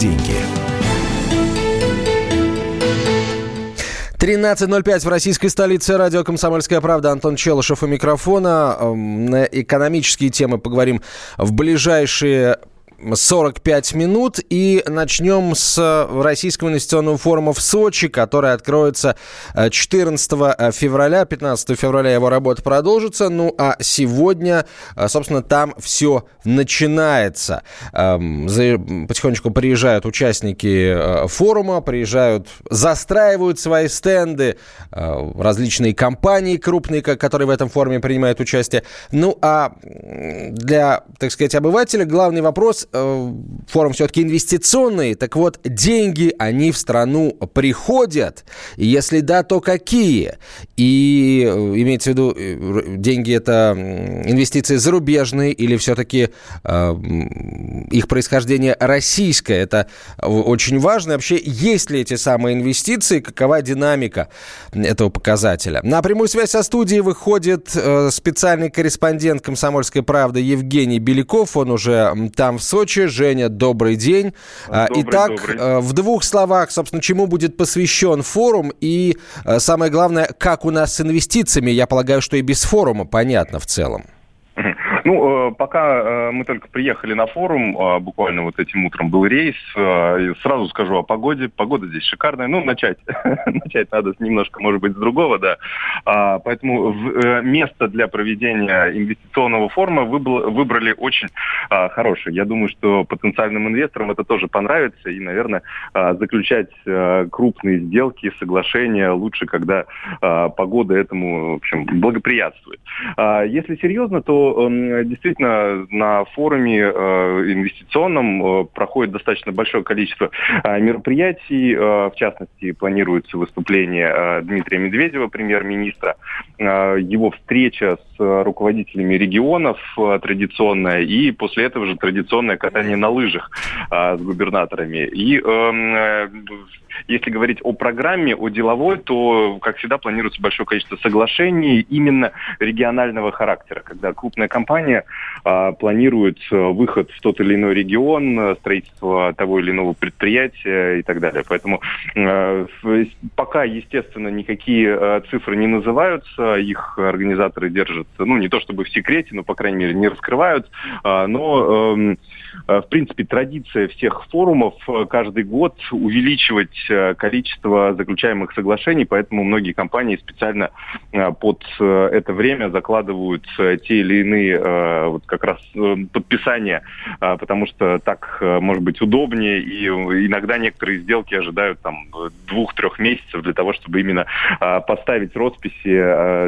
деньги». 13.05 в российской столице. Радио «Комсомольская правда». Антон Челышев у микрофона. На экономические темы поговорим в ближайшие 45 минут. И начнем с Российского инвестиционного форума в Сочи, который откроется 14 э, э, февраля. 15 февраля его работа продолжится. Ну, а сегодня, э, собственно, там все начинается. Эм, потихонечку приезжают участники форума, приезжают, застраивают свои стенды, различные компании крупные, которые в этом форуме принимают участие. Ну, а для, так сказать, обывателя главный вопрос, Э, форум все-таки инвестиционный. Так вот, деньги, они в страну приходят. Если да, то какие? И э, имеется в виду, э, деньги это инвестиции зарубежные или все-таки э, их происхождение российское? Это очень важно. Вообще, есть ли эти самые инвестиции? Какова динамика этого показателя? На прямую связь со студией выходит э, специальный корреспондент «Комсомольской правды» Евгений Беляков. Он уже там в Сочи Сочи. Женя, добрый день. А, добрый, Итак, добрый. Э, в двух словах, собственно, чему будет посвящен форум и, э, самое главное, как у нас с инвестициями. Я полагаю, что и без форума понятно в целом. Ну, э, пока э, мы только приехали на форум, э, буквально вот этим утром был рейс, сразу скажу о погоде. Погода здесь шикарная. Ну, начать, начать надо немножко, может быть, с другого, да. А, поэтому место для проведения инвестиционного форума выбрали очень хорошее. Я думаю, что потенциальным инвесторам это тоже понравится. И, наверное, заключать крупные сделки, соглашения лучше, когда погода этому, в общем, благоприятствует. А, если серьезно, то действительно на форуме э, инвестиционном э, проходит достаточно большое количество э, мероприятий. В частности, планируется выступление Дмитрия Медведева, премьер-министра, его встреча с руководителями регионов традиционная, и после этого же традиционное катание на лыжах с губернаторами. И эм, если говорить о программе, о деловой, то, как всегда, планируется большое количество соглашений именно регионального характера, когда крупная компания а, планирует э, выход в тот или иной регион, э, строительство того или иного предприятия и так далее. Поэтому э, пока, естественно, никакие э, цифры не называются, их организаторы держат, ну, не то чтобы в секрете, но, по крайней мере, не раскрывают, э, но... Э, в принципе, традиция всех форумов каждый год увеличивать Э, количество заключаемых соглашений, поэтому многие компании специально э, под э, это время закладывают те или иные вот как раз подписания, потому что так может быть удобнее, и иногда некоторые сделки ожидают там двух-трех месяцев для того, чтобы именно поставить росписи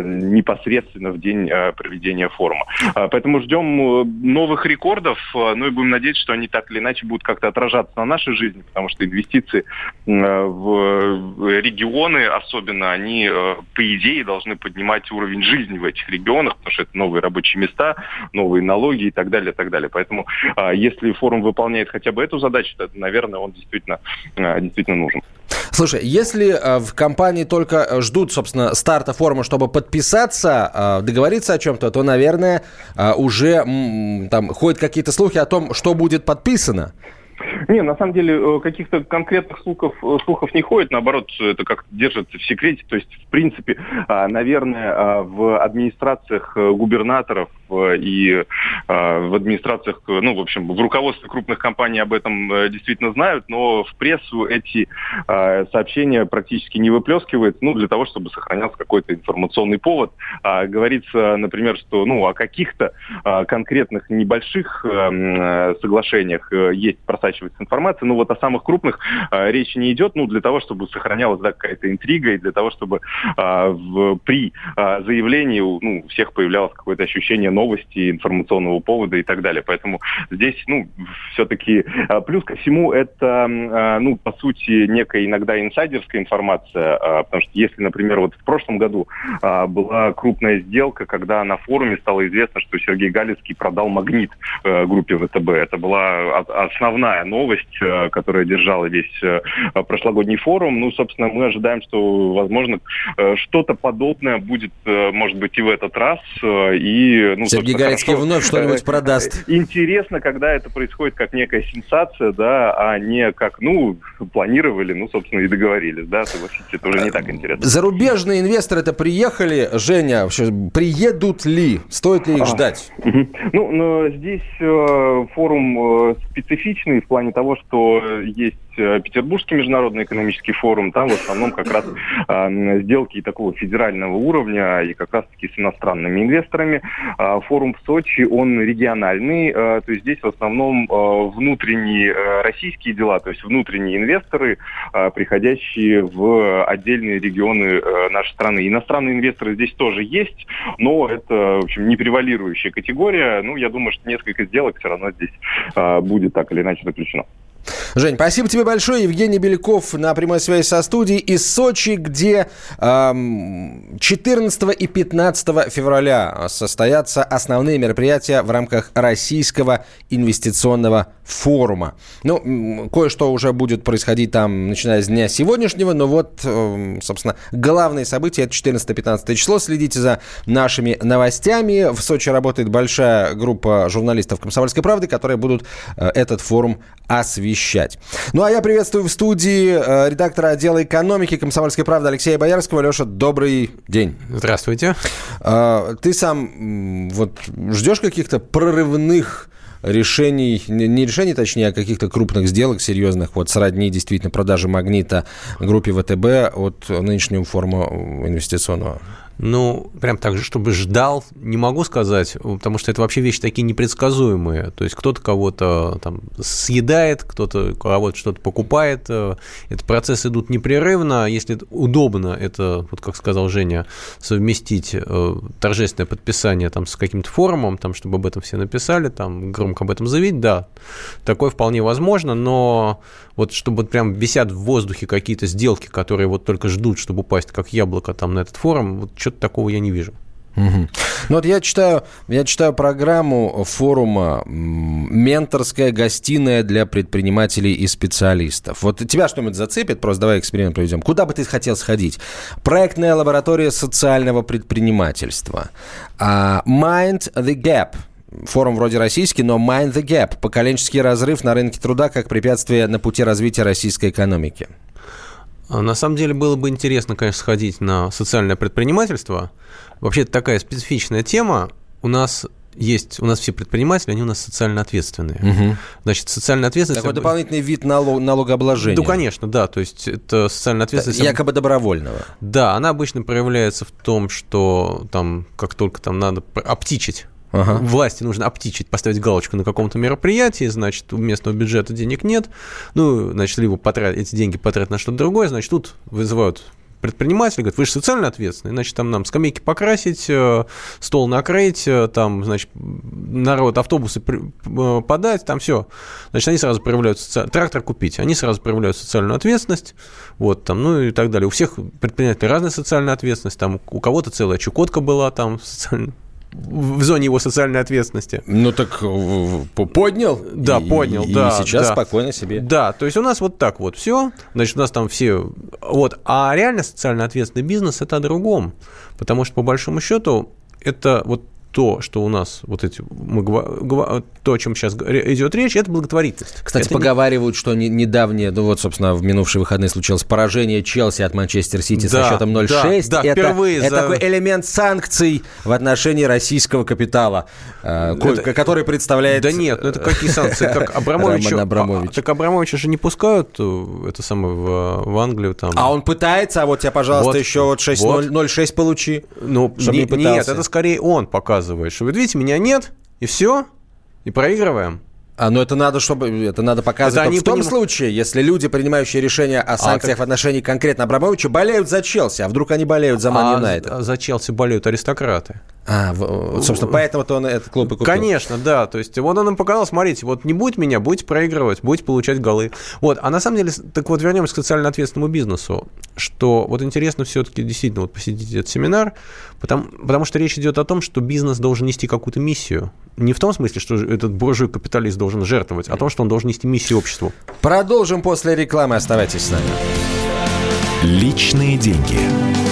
непосредственно в день проведения форума. Поэтому ждем новых рекордов, ну и будем надеяться, что они так или иначе будут как-то отражаться на нашей жизни, потому что инвестиции в регионы особенно, они, э, по идее, должны поднимать уровень жизни в этих регионах, потому что это новые рабочие места, новые налоги и так далее, и так далее. Поэтому а, если форум выполняет хотя бы эту задачу, то, наверное, он действительно, э, действительно нужен. Слушай, если э, в компании только ждут, собственно, старта форума, чтобы подписаться, договориться о чем-то, то, наверное, уже там ходят какие-то слухи о том, что будет подписано. Не, на самом деле э, каких-то конкретных слухов, э, слухов не ходит, наоборот, это как держится в секрете. То есть, в принципе, а, наверное, а, в администрациях э, губернаторов и а, в администрациях, ну, в общем, в руководстве крупных компаний об этом действительно знают, но в прессу эти сообщения практически не выплескивают, ну, для того, чтобы сохранялся какой-то информационный повод. Говорится, например, что, ну, о каких-то конкретных небольших соглашениях есть просачивается информация. Ну вот о самых крупных э, речи не идет, ну для того, чтобы сохранялась да, какая-то интрига и для того, чтобы э, в, при э, заявлении ну, у всех появлялось какое-то ощущение новости, информационного повода и так далее. Поэтому здесь, ну, все-таки э, плюс ко всему это, э, ну, по сути, некая иногда инсайдерская информация, э, потому что если, например, вот в прошлом году э, была крупная сделка, когда на форуме стало известно, что Сергей Галицкий продал магнит э, группе ВТБ. Это была основная основная новость, которая держала весь прошлогодний форум. Ну, собственно, мы ожидаем, что, возможно, что-то подобное будет, может быть, и в этот раз. И, ну, Сергей Галицкий вновь что-нибудь продаст. Интересно, когда это происходит как некая сенсация, да, а не как, ну, планировали, ну, собственно, и договорились, да, согласитесь, это уже не так интересно. Зарубежные инвесторы это приехали, Женя, вообще, приедут ли? Стоит ли их ждать? Ну, но здесь э, форум э, специфичный в плане того, что есть Э, Петербургский международный экономический форум, там в основном как раз э, сделки такого федерального уровня и как раз-таки с иностранными инвесторами. Э, форум в Сочи, он региональный, э, то есть здесь в основном э, внутренние э, российские дела, то есть внутренние инвесторы, э, приходящие в отдельные регионы э, нашей страны. Иностранные инвесторы здесь тоже есть, но это, в общем, не превалирующая категория. Ну, я думаю, что несколько сделок все равно здесь э, будет так или иначе заключено. Жень, спасибо тебе большое. Евгений Беляков на прямой связи со студией из Сочи, где эм, 14 и 15 февраля состоятся основные мероприятия в рамках Российского инвестиционного форума. Ну, кое-что уже будет происходить там, начиная с дня сегодняшнего, но вот, эм, собственно, главные события – это 14-15 число. Следите за нашими новостями. В Сочи работает большая группа журналистов «Комсомольской правды», которые будут э, этот форум освещать. Ну, а я приветствую в студии э, редактора отдела экономики «Комсомольской правды» Алексея Боярского. Леша, добрый день. Здравствуйте. Э, ты сам вот ждешь каких-то прорывных решений, не решений, точнее, а каких-то крупных сделок серьезных, вот сродни действительно продажи магнита группе ВТБ от нынешнего форума инвестиционного? Ну, прям так же, чтобы ждал, не могу сказать, потому что это вообще вещи такие непредсказуемые. То есть кто-то кого-то там съедает, кто-то кого-то что-то покупает. Э, это процессы идут непрерывно. Если удобно, это, вот как сказал Женя, совместить э, торжественное подписание там с каким-то форумом, там, чтобы об этом все написали, там, громко об этом заявить, да, такое вполне возможно, но вот чтобы прям висят в воздухе какие-то сделки, которые вот только ждут, чтобы упасть как яблоко там на этот форум, вот что-то такого я не вижу. Угу. Ну вот я читаю, я читаю программу форума «Менторская гостиная для предпринимателей и специалистов». Вот тебя что-нибудь зацепит? Просто давай эксперимент проведем. Куда бы ты хотел сходить? Проектная лаборатория социального предпринимательства. Uh, Mind the Gap – форум вроде российский, но Mind the Gap – поколенческий разрыв на рынке труда как препятствие на пути развития российской экономики. А, на самом деле было бы интересно, конечно, сходить на социальное предпринимательство. Вообще это такая специфичная тема. У нас есть, у нас все предприниматели, они у нас социально ответственные. Угу. Значит, социальная ответственность... Такой дополнительный вид налог, налогообложения. Ну, конечно, да, то есть это социальная ответственность... Якобы добровольного. Да, она обычно проявляется в том, что там, как только там надо обтичить Ага. Власти нужно обтичить, поставить галочку на каком-то мероприятии, значит, у местного бюджета денег нет. Ну, значит, либо потратить, эти деньги потратить на что-то другое, значит, тут вызывают предприниматель говорит, вы же социально ответственный, значит, там нам скамейки покрасить, э, стол накрыть, э, там, значит, народ, автобусы э, подать, там все. Значит, они сразу проявляют соци... трактор купить, они сразу проявляют социальную ответственность, вот, там, ну и так далее. У всех предпринимателей разная социальная ответственность, там, у кого-то целая Чукотка была, там, социально в зоне его социальной ответственности. Ну так э, поднял. Да, поднял, и, да. И сейчас да. спокойно себе. Да, то есть у нас вот так вот все. Значит, у нас там все... Вот. А реально социально ответственный бизнес – это о другом. Потому что, по большому счету, это вот то, что у нас вот эти, мы, то, о чем сейчас идет речь, это благотворительность. Кстати, это поговаривают, не... что не, недавнее, ну вот, собственно, в минувшие выходные случилось поражение Челси от Манчестер Сити да, со счетом 0-6. Да, да, это, впервые это за... такой элемент санкций в отношении российского капитала, э, это... который представляет... Да нет, ну это какие санкции? Как Абрамовичу... Абрамович. А, так Абрамовича же не пускают э, это самое в, в Англию там. А он пытается, а вот тебя, пожалуйста, вот, еще вот 6-0, вот. 0-6 получи. Ну, не, не нет, это скорее он показывает показывает, что, вы видите, меня нет, и все, и проигрываем. А, ну это надо, чтобы это надо показывать это в том поним... случае, если люди, принимающие решения о санкциях а, так... в отношении конкретно Абрамовича, болеют за Челси, а вдруг они болеют за Ман Юнайтед? А за Челси болеют аристократы. А, собственно, поэтому-то он этот клуб и купил. Конечно, да. То есть вот он нам показал, смотрите, вот не будет меня, будете проигрывать, будете получать голы. Вот, а на самом деле, так вот вернемся к социально ответственному бизнесу, что вот интересно все-таки действительно вот посетить этот семинар, потому, потому что речь идет о том, что бизнес должен нести какую-то миссию. Не в том смысле, что этот буржуй капиталист должен жертвовать, а о том, что он должен нести миссию обществу. Продолжим после рекламы. Оставайтесь с нами. Личные деньги.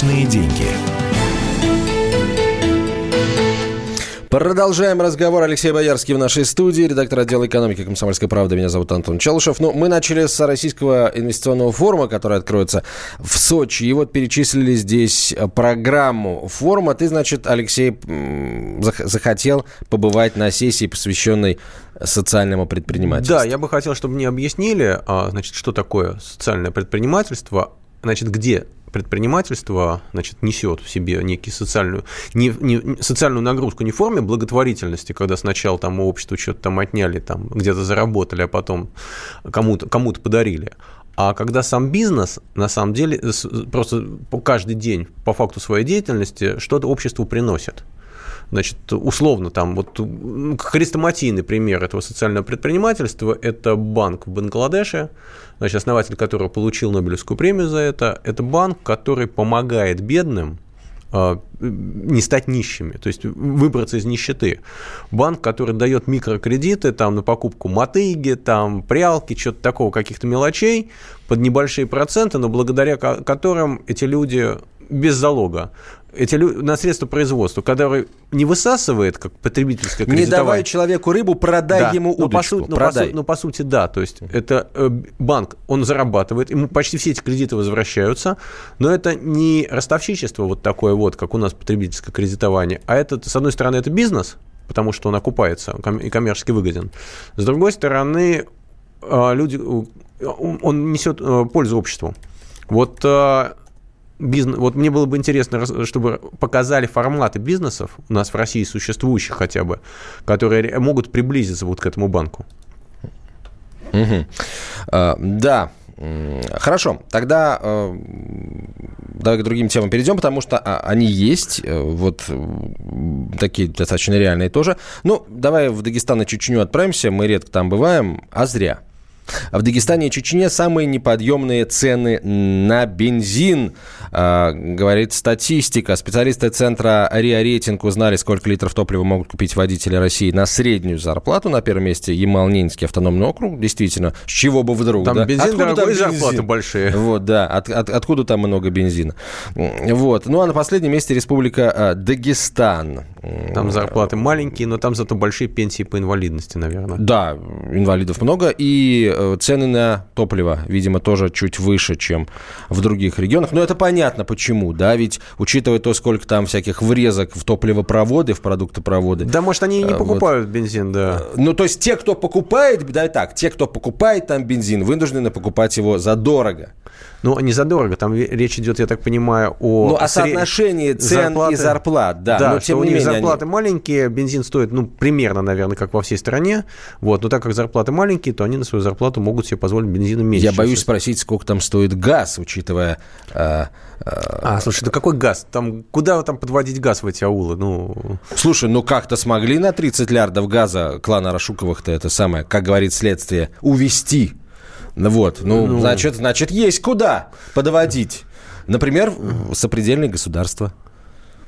Личные деньги. Продолжаем разговор. Алексей Боярский в нашей студии, редактор отдела экономики «Комсомольской правды». Меня зовут Антон Челышев. Ну, мы начали с Российского инвестиционного форума, который откроется в Сочи. И вот перечислили здесь программу форума. Ты, значит, Алексей, захотел побывать на сессии, посвященной социальному предпринимательству. Да, я бы хотел, чтобы мне объяснили, а, значит, что такое социальное предпринимательство, значит, где предпринимательство значит, несет в себе некий социальную, не, не, социальную нагрузку не в форме благотворительности, когда сначала там у общества что-то там отняли, там где-то заработали, а потом кому-то кому подарили, а когда сам бизнес, на самом деле, просто каждый день по факту своей деятельности что-то обществу приносит. Значит, условно, там, вот хрестоматийный пример этого социального предпринимательства – это банк в Бангладеше, значит, основатель которого получил Нобелевскую премию за это. Это банк, который помогает бедным а, не стать нищими, то есть выбраться из нищеты. Банк, который дает микрокредиты там, на покупку мотыги, там, прялки, что-то такого, каких-то мелочей под небольшие проценты, но благодаря которым эти люди без залога эти люди, на средства производства, которые не высасывает, как потребительское кредитование. Не давай человеку рыбу, продай да. ему удочку. Но по, сути, но, по, но по сути, да. То есть это э, банк, он зарабатывает, ему почти все эти кредиты возвращаются, но это не ростовщичество вот такое вот, как у нас потребительское кредитование, а это, с одной стороны, это бизнес, потому что он окупается и коммерчески выгоден. С другой стороны, э, люди, он несет э, пользу обществу. Вот бизнес... Вот мне было бы интересно, чтобы показали форматы бизнесов у нас в России существующих хотя бы, которые могут приблизиться вот к этому банку. Угу. А, да, Хорошо, тогда э, давай к другим темам перейдем, потому что а, они есть, э, вот такие достаточно реальные тоже. Ну, давай в Дагестан и Чечню отправимся, мы редко там бываем, а зря. В Дагестане и Чечне самые неподъемные цены на бензин, э, говорит статистика. Специалисты центра РИА Рейтинг узнали, сколько литров топлива могут купить водители России на среднюю зарплату. На первом месте Ямал-Ненецкий автономный округ. Действительно, с чего бы вдруг? Там да? бензин откуда дорогой, там бензин? зарплаты большие. Вот, да. От, от, откуда там много бензина? Вот. Ну, а на последнем месте Республика э, Дагестан. Там зарплаты маленькие, но там зато большие пенсии по инвалидности, наверное. Да, инвалидов много. И цены на топливо, видимо, тоже чуть выше, чем в других регионах. Но это понятно почему, да, ведь учитывая то, сколько там всяких врезок в топливопроводы, в продуктопроводы. Да, может, они и не э, покупают вот. бензин, да. Э, ну, то есть те, кто покупает, да, так, те, кто покупает там бензин, вынуждены покупать его задорого. Ну, не задорого, там речь идет, я так понимаю, о... Ну, о соотношении цен зарплаты. и зарплат, да. Да, но, тем не менее, зарплаты они... маленькие, бензин стоит, ну, примерно, наверное, как во всей стране, вот, но так как зарплаты маленькие, то они на свою зарплату могут себе позволить бензином меньше. Я боюсь спросить, сколько там стоит газ, учитывая... Э, э, а, слушай, да какой газ? Там, куда там подводить газ в эти аулы? Ну... Слушай, ну как-то смогли на 30 лярдов газа клана Рашуковых-то это самое, как говорит следствие, увести вот, ну, ну, значит, значит, есть куда подводить. Например, сопредельные государства.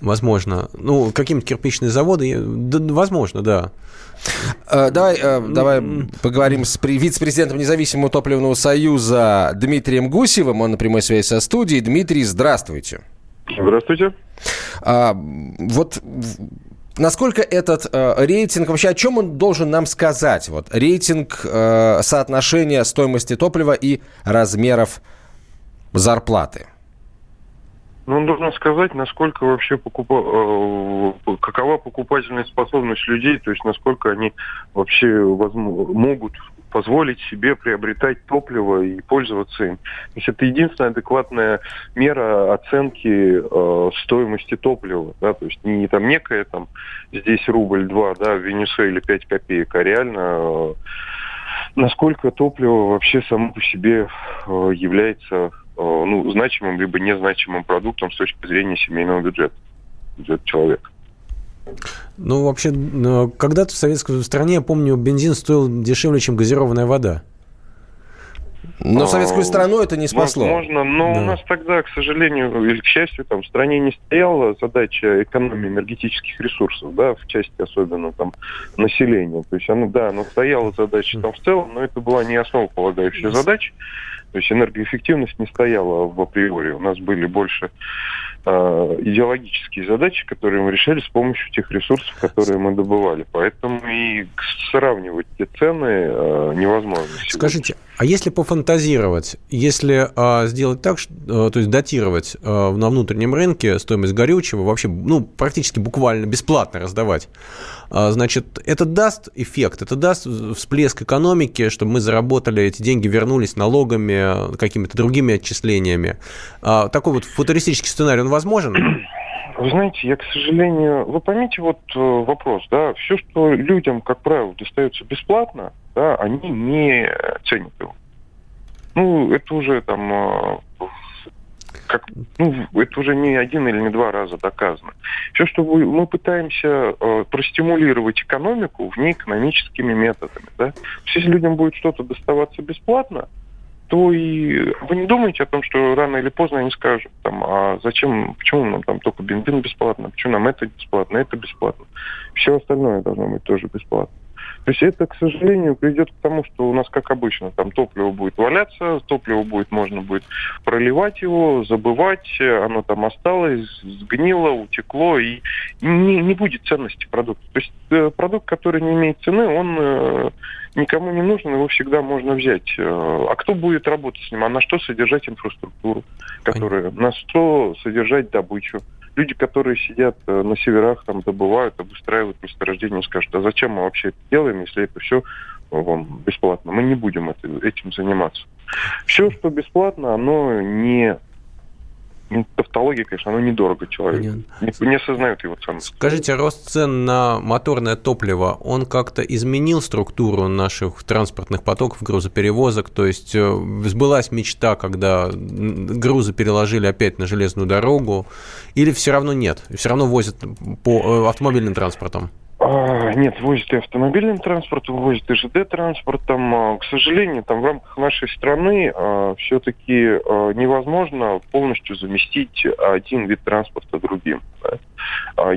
Возможно. Ну, какие-то кирпичные заводы, да, возможно, да. Э, давай, э, давай поговорим с вице-президентом Независимого топливного союза Дмитрием Гусевым. Он на прямой связи со студией. Дмитрий, здравствуйте. Здравствуйте. А, вот Насколько этот э, рейтинг, вообще о чем он должен нам сказать? Вот рейтинг э, соотношения стоимости топлива и размеров зарплаты. Ну, он должен сказать, насколько вообще покупа... Э, какова покупательная способность людей, то есть насколько они вообще возможно, могут позволить себе приобретать топливо и пользоваться им. То есть это единственная адекватная мера оценки э, стоимости топлива. Да? То есть не там некая там здесь рубль два, да, в Венесуэле 5 копеек, а реально э, насколько топливо вообще само по себе э, является э, ну, значимым либо незначимым продуктом с точки зрения семейного бюджета, бюджета человека. Ну, вообще, когда-то в советской стране, я помню, бензин стоил дешевле, чем газированная вода. Но советскую страну это не спасло. Возможно, но да. у нас тогда, к сожалению, или к счастью, там в стране не стояла задача экономии энергетических ресурсов, да, в части особенно там населения. То есть она, да, она стояла задача там в целом, но это была не основополагающая задача. То есть энергоэффективность не стояла в априори. У нас были больше идеологические задачи, которые мы решали с помощью тех ресурсов, которые мы добывали. Поэтому и сравнивать те цены э, невозможно. Сегодня. Скажите, а если пофантазировать, если э, сделать так, что, э, то есть датировать э, на внутреннем рынке стоимость горючего, вообще, ну, практически буквально бесплатно раздавать, э, значит, это даст эффект, это даст всплеск экономики, чтобы мы заработали эти деньги, вернулись налогами, какими-то другими отчислениями. Э, такой вот футуристический сценарий, он возможен? Вы знаете, я, к сожалению, вы поймите вот э, вопрос, да, все, что людям, как правило, достается бесплатно, да, они не ценят его. Ну, это уже там э, как, ну, это уже не один или не два раза доказано. Все, что вы, мы пытаемся э, простимулировать экономику внеэкономическими методами. Да? Если людям будет что-то доставаться бесплатно, то и вы не думаете о том, что рано или поздно они скажут, там, а зачем, почему нам там только бензин бесплатно, почему нам это бесплатно, это бесплатно. Все остальное должно быть тоже бесплатно. То есть это, к сожалению, приведет к тому, что у нас, как обычно, там топливо будет валяться, топливо будет, можно будет проливать его, забывать, оно там осталось, сгнило, утекло, и не, не будет ценности продукта. То есть э, продукт, который не имеет цены, он э, никому не нужен, его всегда можно взять. Э, а кто будет работать с ним? А на что содержать инфраструктуру, которая, на что содержать добычу? Люди, которые сидят э, на северах, там добывают, обустраивают месторождение, скажут, а зачем мы вообще это делаем, если это все вон, бесплатно? Мы не будем этим заниматься. Все, что бесплатно, оно не тавтология, конечно, оно недорого человеку. Не, не осознают его ценность. Скажите, рост цен на моторное топливо, он как-то изменил структуру наших транспортных потоков, грузоперевозок? То есть э, сбылась мечта, когда грузы переложили опять на железную дорогу? Или все равно нет? Все равно возят по э, автомобильным транспортом? А, нет, возят и автомобильным транспортом, возят и ЖД-транспортом. А, к сожалению, там в рамках нашей страны а, все-таки невозможно полностью заместить один вид транспорта другим.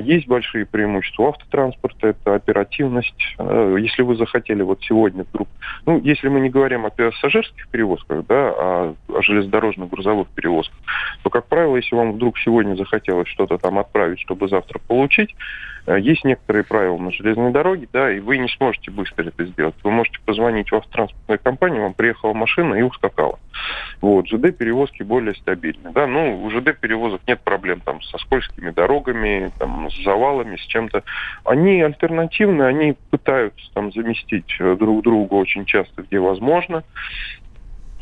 Есть большие преимущества у автотранспорта, это оперативность. Если вы захотели вот сегодня вдруг, ну, если мы не говорим о пассажирских перевозках, да, а о железнодорожных грузовых перевозках, то, как правило, если вам вдруг сегодня захотелось что-то там отправить, чтобы завтра получить, Э, есть некоторые правила на железной дороге, да, и вы не сможете быстро это сделать. Вы можете позвонить в автотранспортную компанию, вам приехала машина и ускакала. Вот, ЖД-перевозки более стабильны, да, ну, у ЖД-перевозок нет проблем там со скользкими дорогами, там, с завалами, с чем-то. Они альтернативны, они пытаются там заместить э, друг друга очень часто, где возможно.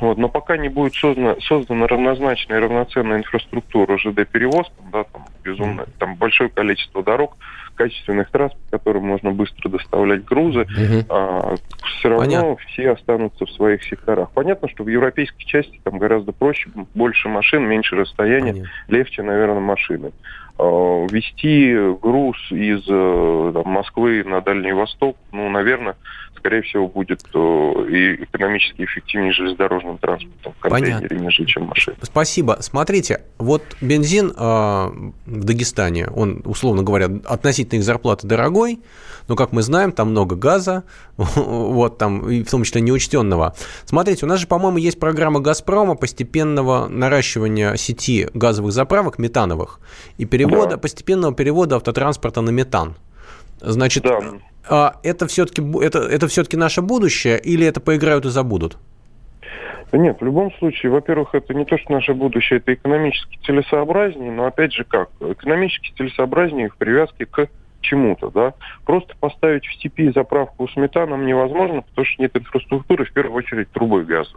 Вот, но пока не будет создана, создана равнозначная и равноценная инфраструктура ЖД-перевозкам, да, там безумно, там большое количество дорог, качественных трасс, по которым можно быстро доставлять грузы, угу. а, все равно Понятно. все останутся в своих секторах. Понятно, что в европейской части там гораздо проще, больше машин, меньше расстояния, Понятно. легче, наверное, машины. А, вести груз из э, там, Москвы на Дальний Восток, ну, наверное, скорее всего, будет э, и экономически эффективнее железнодорожным транспортом в контейнере, Понятно. нежели чем машина. Спасибо. Смотрите, вот бензин э, в Дагестане, он, условно говоря, относительно их зарплаты дорогой, но, как мы знаем, там много газа, вот там, и в том числе неучтенного. Смотрите, у нас же, по-моему, есть программа «Газпрома» постепенного наращивания сети газовых заправок метановых и перевода, да. постепенного перевода автотранспорта на метан. Значит, да. а это все-таки это, это все-таки наше будущее или это поиграют и забудут? Нет, в любом случае, во-первых, это не то, что наше будущее, это экономически целесообразнее, но опять же как? Экономически целесообразнее в привязке к чему-то, да. Просто поставить в степи заправку с метаном невозможно, потому что нет инфраструктуры, в первую очередь трубы газа.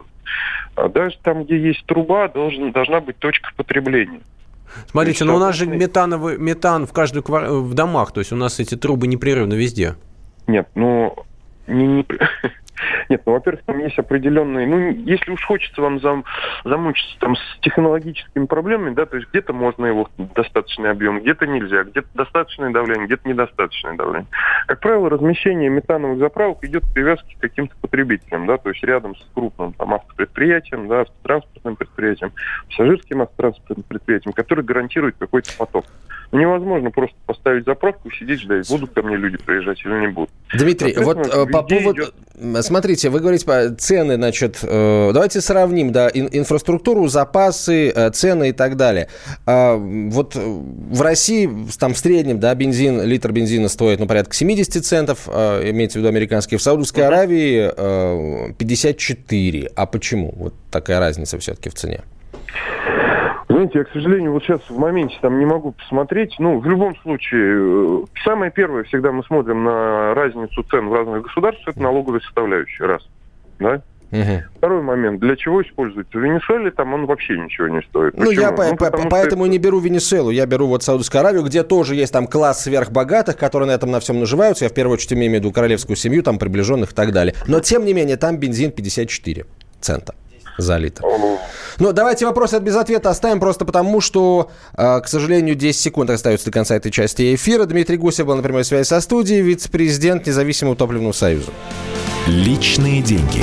А даже там, где есть труба, должен, должна быть точка потребления. Смотрите, но у нас же метановый, метан в каждую в домах, то есть у нас эти трубы непрерывно везде. Нет, ну не, не, нет, ну, во-первых, там есть определенные... Ну, если уж хочется вам зам, замучиться там с технологическими проблемами, да, то есть где-то можно его достаточный объем, где-то нельзя, где-то достаточное давление, где-то недостаточное давление. Как правило, размещение метановых заправок идет в привязке к каким-то потребителям, да, то есть рядом с крупным там, автопредприятием, да, автотранспортным предприятием, пассажирским автотранспортным предприятием, который гарантирует какой-то поток. Невозможно просто поставить заправку и сидеть ждать, будут ко мне люди приезжать или не будут. Дмитрий, вот э, по поводу... Идет... Смотрите, вы говорите по цены, значит, э, давайте сравним, да, инфраструктуру, запасы, э, цены и так далее. А, вот в России там в среднем, да, бензин, литр бензина стоит, ну, порядка 70 центов, имеется в виду американский. В Саудовской Аравии 54. А почему? Вот такая разница все-таки в цене. Знаете, я, к сожалению, вот сейчас в моменте там не могу посмотреть. Ну, в любом случае, э, самое первое, всегда мы смотрим на разницу цен в разных государствах, это налоговая составляющая, раз. Да? Угу. Второй момент. Для чего используется? В Венесуэле там он вообще ничего не стоит. Ну, Почему? я по, ну, по, поэтому это... не беру Венесуэлу. Я беру вот Саудовскую Аравию, где тоже есть там класс сверхбогатых, которые на этом на всем наживаются. Я в первую очередь имею в виду королевскую семью, там приближенных и так далее. Но, тем не менее, там бензин 54 цента за литр. Ну, давайте вопросы без ответа оставим просто потому, что, э, к сожалению, 10 секунд остается до конца этой части эфира. Дмитрий Гусев был на прямой связи со студией, вице-президент Независимого топливного союза. Личные деньги.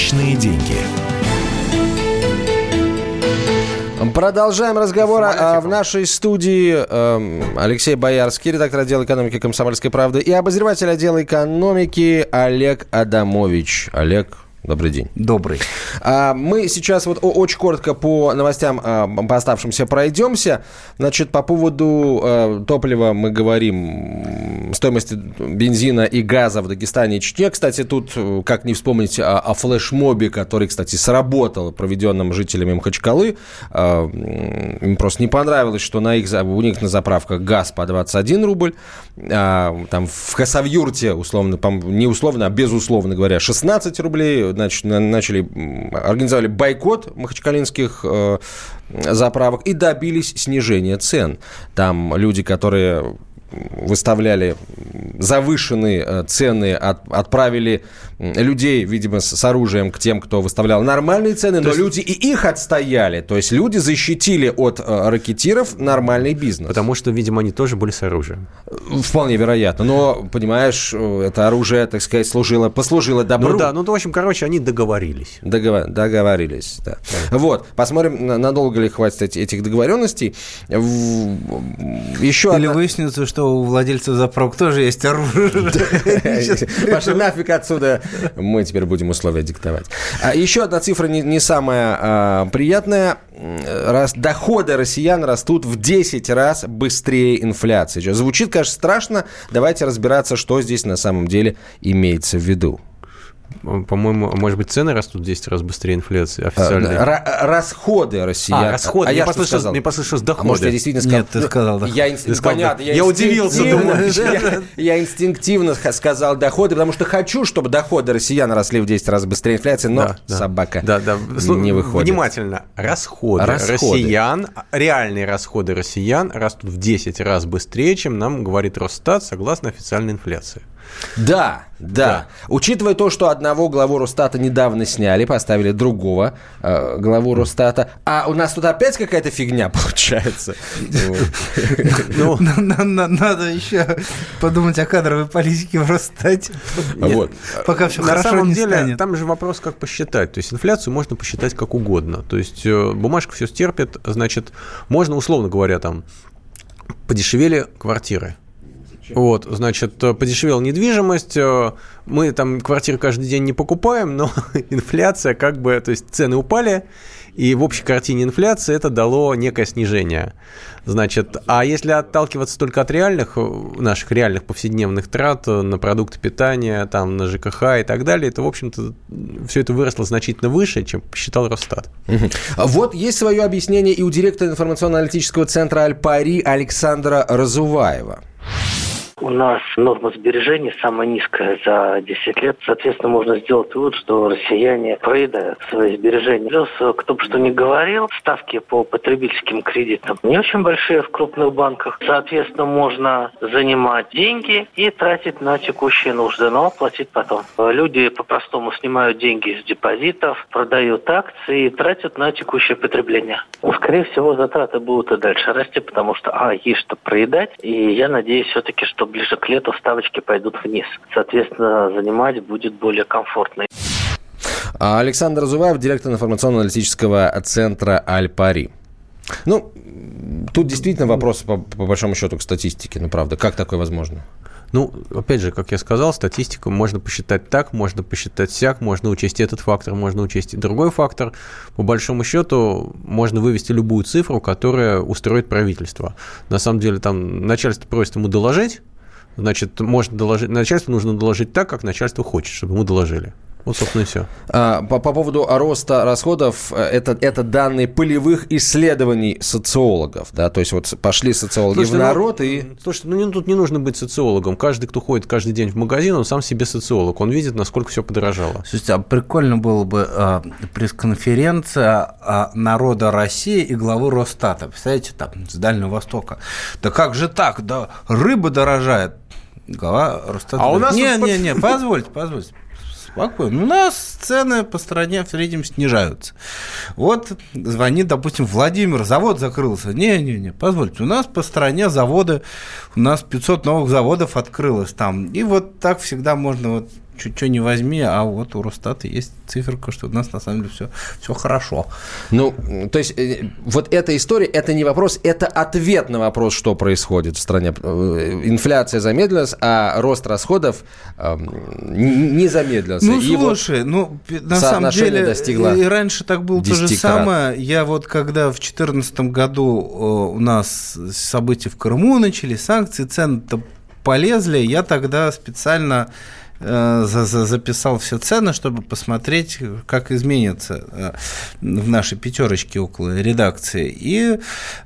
Личные деньги. Продолжаем разговор а, в нашей студии э, Алексей Боярский, редактор отдела экономики «Комсомольской правды» и обозреватель отдела экономики Олег Адамович. Олег, Добрый день. Добрый. А, мы сейчас вот очень коротко по новостям а, по оставшимся пройдемся. Значит, по поводу а, топлива мы говорим стоимости бензина и газа в Дагестане и Чечне. Кстати, тут как не вспомнить о, о флешмобе, который, кстати, сработал, проведенным жителями Махачкалы. Им просто не понравилось, что на их, у них на заправках газ по 21 рубль. Там в Хасавюрте, условно, не условно, а безусловно говоря, 16 рублей начали, организовали бойкот махачкалинских э, заправок и добились снижения цен. Там люди, которые выставляли завышенные э, цены, от, отправили людей, видимо, с, с оружием к тем, кто выставлял нормальные цены, то но есть... люди и их отстояли. То есть люди защитили от э, ракетиров нормальный бизнес. Потому что, видимо, они тоже были с оружием. Вполне вероятно. Но, понимаешь, э, это оружие, так сказать, служило, послужило добру. Ну да, ну, в общем, короче, они договорились. Договор... Договорились, да. да. Вот, посмотрим, надолго ли хватит этих договоренностей. Еще Или одна... выяснится, что у владельцев заправок тоже есть оружие. Пошли нафиг отсюда мы теперь будем условия диктовать. А еще одна цифра не, не самая а, приятная. Раз, доходы россиян растут в 10 раз быстрее инфляции. Звучит, конечно, страшно. Давайте разбираться, что здесь на самом деле имеется в виду. По-моему, может быть, цены растут в 10 раз быстрее инфляции официальные. Р- расходы россиян. А, расходы. А я, я послышал, сказал? Мне послышалось доходы. А может, я действительно сказал? Нет, ты сказал доходы. Я, ты сказал, понятно, я, я удивился. Я, я инстинктивно сказал доходы, потому что хочу, чтобы доходы россиян росли в 10 раз быстрее инфляции, но да, да. собака да, да. не выходит. Внимательно. Расходы, расходы россиян, реальные расходы россиян растут в 10 раз быстрее, чем нам говорит Росстат, согласно официальной инфляции. Да, да, да. Учитывая то, что одного главу Росстата недавно сняли, поставили другого э, главу Росстата, а у нас тут опять какая-то фигня получается. Ну, надо еще подумать о кадровой политике в Росстате. Вот. Пока все хорошо не станет. Там же вопрос, как посчитать. То есть инфляцию можно посчитать как угодно. То есть э, бумажка все стерпит, значит, можно, условно говоря, там подешевели квартиры. Вот, значит, подешевела недвижимость. Э, мы там квартиры каждый день не покупаем, но инфляция как бы, то есть цены упали, и в общей картине инфляции это дало некое снижение. Значит, а если отталкиваться только от реальных, э, наших реальных повседневных трат э, на продукты питания, там, на ЖКХ и так далее, то, в общем-то, все это выросло значительно выше, чем посчитал Росстат. Вот есть свое объяснение и у директора информационно-аналитического центра Альпари Александра Разуваева. У нас норма сбережений самая низкая за 10 лет. Соответственно, можно сделать вывод, что россияне проедают свои сбережения. Плюс, кто бы что ни говорил, ставки по потребительским кредитам не очень большие в крупных банках. Соответственно, можно занимать деньги и тратить на текущие нужды, но платить потом. Люди по-простому снимают деньги из депозитов, продают акции и тратят на текущее потребление. Скорее всего, затраты будут и дальше расти, потому что, а, есть что проедать, и я надеюсь все-таки, что ближе к лету ставочки пойдут вниз. Соответственно, занимать будет более комфортно. А Александр Зуваев, директор информационно-аналитического центра «Альпари». Ну, тут действительно вопрос, по, по большому счету, к статистике. Ну, правда, как такое возможно? Ну, опять же, как я сказал, статистику можно посчитать так, можно посчитать сяк, можно учесть этот фактор, можно учесть и другой фактор. По большому счету, можно вывести любую цифру, которая устроит правительство. На самом деле, там начальство просит ему доложить, значит, можно доложить, начальству нужно доложить так, как начальство хочет, чтобы ему доложили. Вот, собственно, и все. А, по, по поводу роста расходов, э, это, это данные полевых исследований социологов, да, то есть вот пошли социологи слушайте, в ну, народ ну, и... Слушайте, ну тут не нужно быть социологом. Каждый, кто ходит каждый день в магазин, он сам себе социолог. Он видит, насколько все подорожало. Слушайте, а прикольно было бы а, пресс-конференция а, народа России и главы Росстата. Представляете, там, с Дальнего Востока. Да как же так? Да рыба дорожает. Глава Росстата. А у нас... Не, не, не, позвольте, позвольте спокойно. У нас цены по стране в среднем снижаются. Вот звонит, допустим, Владимир, завод закрылся. Не-не-не, позвольте, у нас по стране заводы, у нас 500 новых заводов открылось там. И вот так всегда можно вот что не возьми, а вот у Росстата есть циферка, что у нас на самом деле все, все хорошо. Ну, то есть, э, вот эта история, это не вопрос, это ответ на вопрос, что происходит в стране. Э, инфляция замедлилась, а рост расходов э, не замедлился. Ну, и слушай, вот ну, на самом деле, достигло и раньше так было то же самое. Я вот, когда в 2014 году у нас события в Крыму начались, санкции, цены-то полезли, я тогда специально Э, записал все цены, чтобы посмотреть, как изменится э, в нашей пятерочке около редакции. И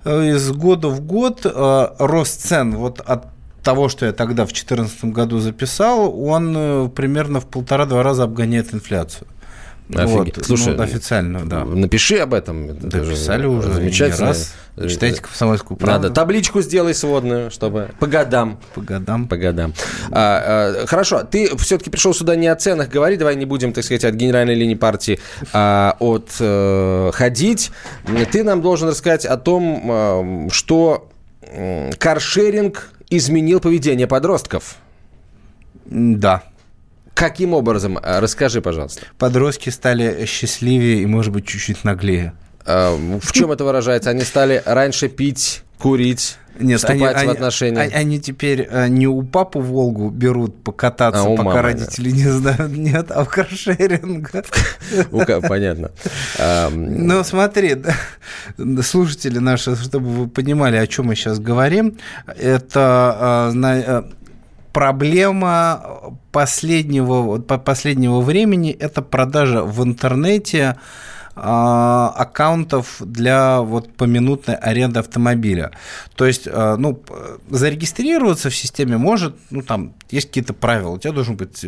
э, из года в год рост цен вот от того, что я тогда в 2014 году записал, он примерно в полтора-два раза обгоняет инфляцию. Офигеть. Вот, Слушай, ну, официально, да. Напиши об этом. Это Написали уже замечательно. раз. Читайте комсомольскую правду. Надо табличку сделай сводную, чтобы по годам. По годам. По годам. А, а, хорошо, ты все-таки пришел сюда не о ценах говорить, давай не будем, так сказать, от генеральной линии партии а, от а, ходить. Ты нам должен рассказать о том, а, что каршеринг изменил поведение подростков. Да. Каким образом? Э, расскажи, пожалуйста. Подростки стали счастливее и, может быть, чуть-чуть наглее. Э, в чем это выражается? Они стали раньше пить, курить, нет, вступать они, в отношения. Они, они теперь э, не у папы Волгу берут покататься, а пока мамы, родители да. не знают, нет, а в каршеринг. Понятно. Ну, смотри, слушатели наши, чтобы вы понимали, о чем мы сейчас говорим, это проблема последнего, последнего времени – это продажа в интернете а, аккаунтов для вот поминутной аренды автомобиля. То есть, а, ну, зарегистрироваться в системе может, ну, там есть какие-то правила. У тебя должен быть,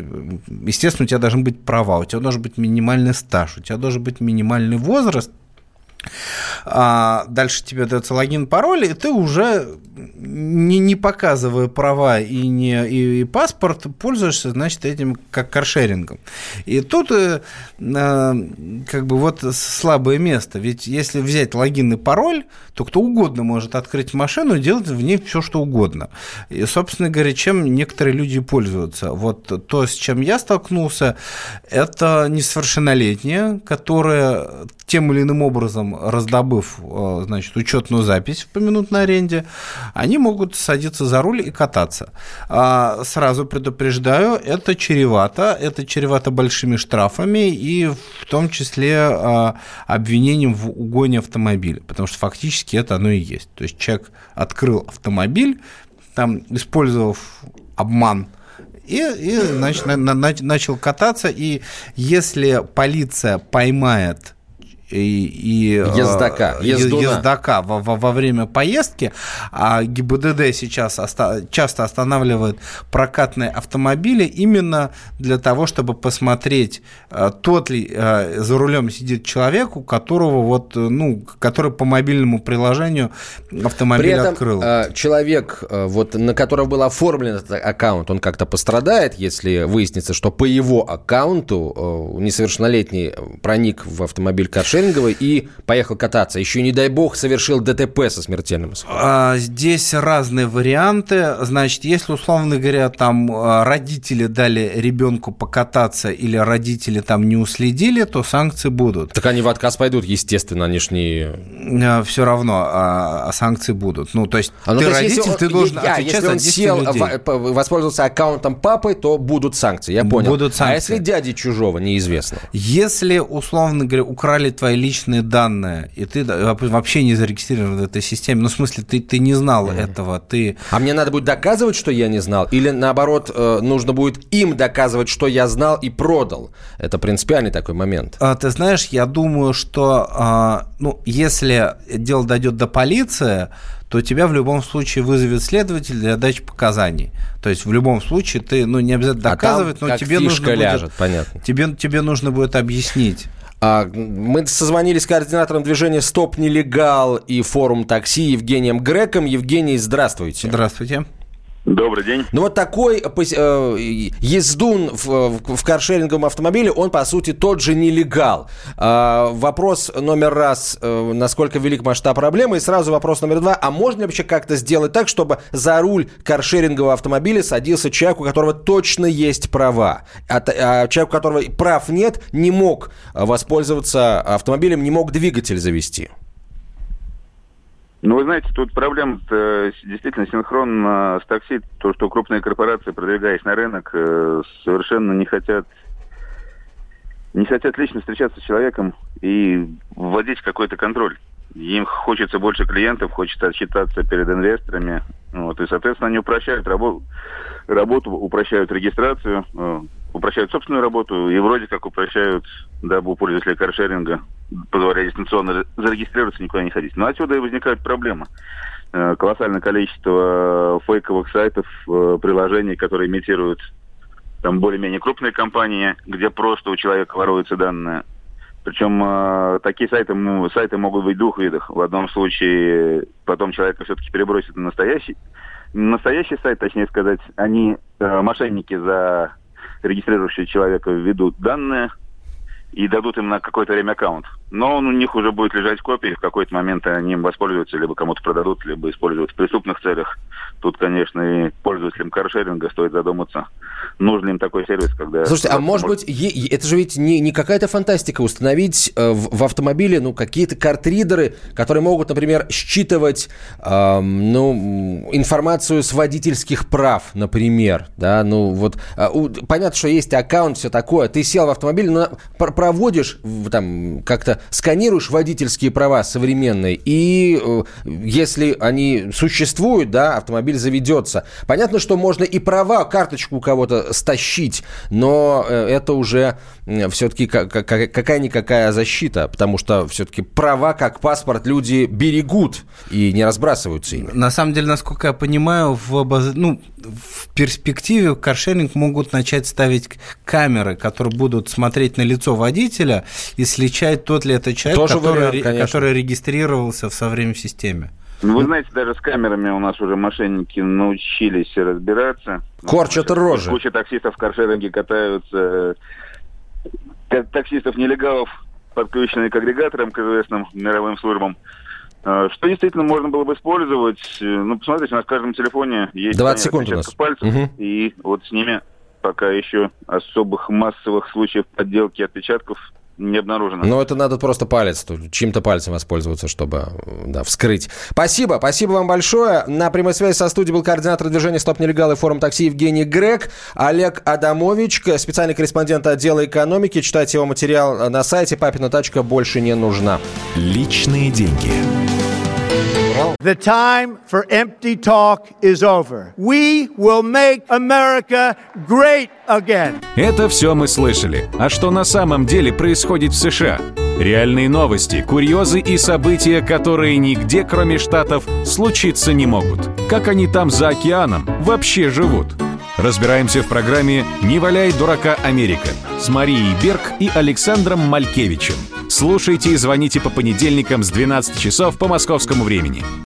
естественно, у тебя должны быть права, у тебя должен быть минимальный стаж, у тебя должен быть минимальный возраст – А дальше тебе дается логин, пароль, и ты уже, не, не показывая права и, не, и, и паспорт, пользуешься, значит, этим как каршерингом. И тут э, э, как бы вот слабое место. Ведь если взять логин и пароль, то кто угодно может открыть машину и делать в ней все, что угодно. И, собственно говоря, чем некоторые люди пользуются. Вот то, с чем я столкнулся, это несовершеннолетние, которые тем или иным образом раздобыв, э, значит, учетную запись в поминутной аренде, они могут садиться за руль и кататься. А, сразу предупреждаю, это чревато, это чревато большими штрафами и в том числе а, обвинением в угоне автомобиля, потому что фактически это оно и есть. То есть человек открыл автомобиль, там, использовав обман и, и значит, на, на, начал кататься. И если полиция поймает и, и ездака, ездуна. ездака во, во, во время поездки, а ГИБДД сейчас оста, часто останавливает прокатные автомобили именно для того, чтобы посмотреть, э, тот ли э, за рулем сидит человек, у которого вот, ну, который по мобильному приложению автомобиль При этом, открыл. Э, человек, вот, на которого был оформлен этот аккаунт, он как-то пострадает, если выяснится, что по его аккаунту несовершеннолетний проник в автомобиль каршеринга, шеринговой и поехал кататься. Еще, не дай бог, совершил ДТП со смертельным исходом. А, здесь разные варианты. Значит, если, условно говоря, там а, родители дали ребенку покататься или родители там не уследили, то санкции будут. Так они в отказ пойдут, естественно, они ж не... А, Все равно а, санкции будут. Ну, то есть а, ну, ты то есть, родитель, ты должен я, отвечать если он сел, людей. воспользовался аккаунтом папы, то будут санкции, я понял. Будут санкции. А если дяди чужого, неизвестно? Если, условно говоря, украли твои твои личные данные, и ты вообще не зарегистрирован в этой системе, ну, в смысле, ты, ты не знал mm-hmm. этого, ты... А мне надо будет доказывать, что я не знал? Или, наоборот, э, нужно будет им доказывать, что я знал и продал? Это принципиальный такой момент. А, ты знаешь, я думаю, что, а, ну, если дело дойдет до полиции, то тебя в любом случае вызовет следователь для дачи показаний. То есть в любом случае ты, ну, не обязательно доказывать, а но тебе нужно ляжет, будет, понятно. Тебе, тебе нужно будет объяснить. А, мы созвонились с координатором движения «Стоп нелегал» и форум такси Евгением Греком. Евгений, здравствуйте. Здравствуйте. Добрый день. Ну вот такой э, ездун в, в каршеринговом автомобиле, он по сути тот же нелегал. Э, вопрос номер раз, э, насколько велик масштаб проблемы, и сразу вопрос номер два, а можно ли вообще как-то сделать так, чтобы за руль каршерингового автомобиля садился человек, у которого точно есть права, а, а человек, у которого прав нет, не мог воспользоваться автомобилем, не мог двигатель завести? Ну, вы знаете, тут проблема действительно синхронно с такси. То, что крупные корпорации, продвигаясь на рынок, э, совершенно не хотят не хотят лично встречаться с человеком и вводить какой-то контроль. Им хочется больше клиентов, хочется отчитаться перед инвесторами. Вот, и, соответственно, они упрощают работу, работу упрощают регистрацию, э, упрощают собственную работу и вроде как упрощают, дабы у пользователей каршеринга позволяя дистанционно зарегистрироваться, никуда не ходить. Но отсюда и возникают проблемы. Э, колоссальное количество фейковых сайтов, э, приложений, которые имитируют там более-менее крупные компании, где просто у человека воруются данные. Причем э, такие сайты, ну, сайты могут быть двух видов. В одном случае потом человека все-таки перебросят на настоящий, настоящий сайт, точнее сказать, они, э, мошенники за регистрирующие человека ведут данные, и дадут им на какое-то время аккаунт. Но он у них уже будет лежать в копии, в какой-то момент они им воспользуются, либо кому-то продадут, либо используют в преступных целях. Тут, конечно, и пользователям каршеринга стоит задуматься, нужен им такой сервис, когда... Слушайте, а может быть, это же ведь не, не какая-то фантастика установить э, в, в автомобиле ну, какие-то картридеры, которые могут, например, считывать э, ну, информацию с водительских прав, например, да, ну вот, э, понятно, что есть аккаунт, все такое, ты сел в автомобиль, но проводишь, там, как-то сканируешь водительские права современные, и э, если они существуют, да, автомобиль заведется. Понятно, что можно и права, карточку у кого-то стащить, но э, это уже все-таки какая-никакая защита, потому что все-таки права, как паспорт, люди берегут и не разбрасываются ими. На самом деле, насколько я понимаю, в, ну, в перспективе каршеринг могут начать ставить камеры, которые будут смотреть на лицо водителя и сличать, тот ли это человек, Тоже который, вариант, конечно. который регистрировался в со временем в системе? Ну, вы знаете, даже с камерами у нас уже мошенники научились разбираться. Корчат рожи. Куча таксистов в каршеринге катаются. э, Таксистов-нелегалов, подключенные к агрегаторам, к известным мировым службам. Э, Что действительно можно было бы использовать? Э, Ну, посмотрите, у нас в каждом телефоне есть 20 сканер секунд у нас. пальцев, Мгм. и вот с ними пока еще особых массовых случаев подделки отпечатков не обнаружено. Но это надо просто палец, тут чьим-то пальцем воспользоваться, чтобы э, да, вскрыть. Спасибо, спасибо вам большое. На прямой связи со студией был координатор движения «Стоп нелегалы» форум такси Евгений Грек, Олег Адамович, специальный корреспондент отдела экономики. Читайте его материал на сайте «Папина тачка больше не нужна». Личные деньги. The time for empty talk is over. We will make America great again. Это все мы слышали. А что на самом деле происходит в США? Реальные новости, курьезы и события, которые нигде, кроме Штатов, случиться не могут. Как они там за океаном вообще живут? Разбираемся в программе «Не валяй дурака Америка» с Марией Берг и Александром Малькевичем. Слушайте и звоните по понедельникам с 12 часов по московскому времени.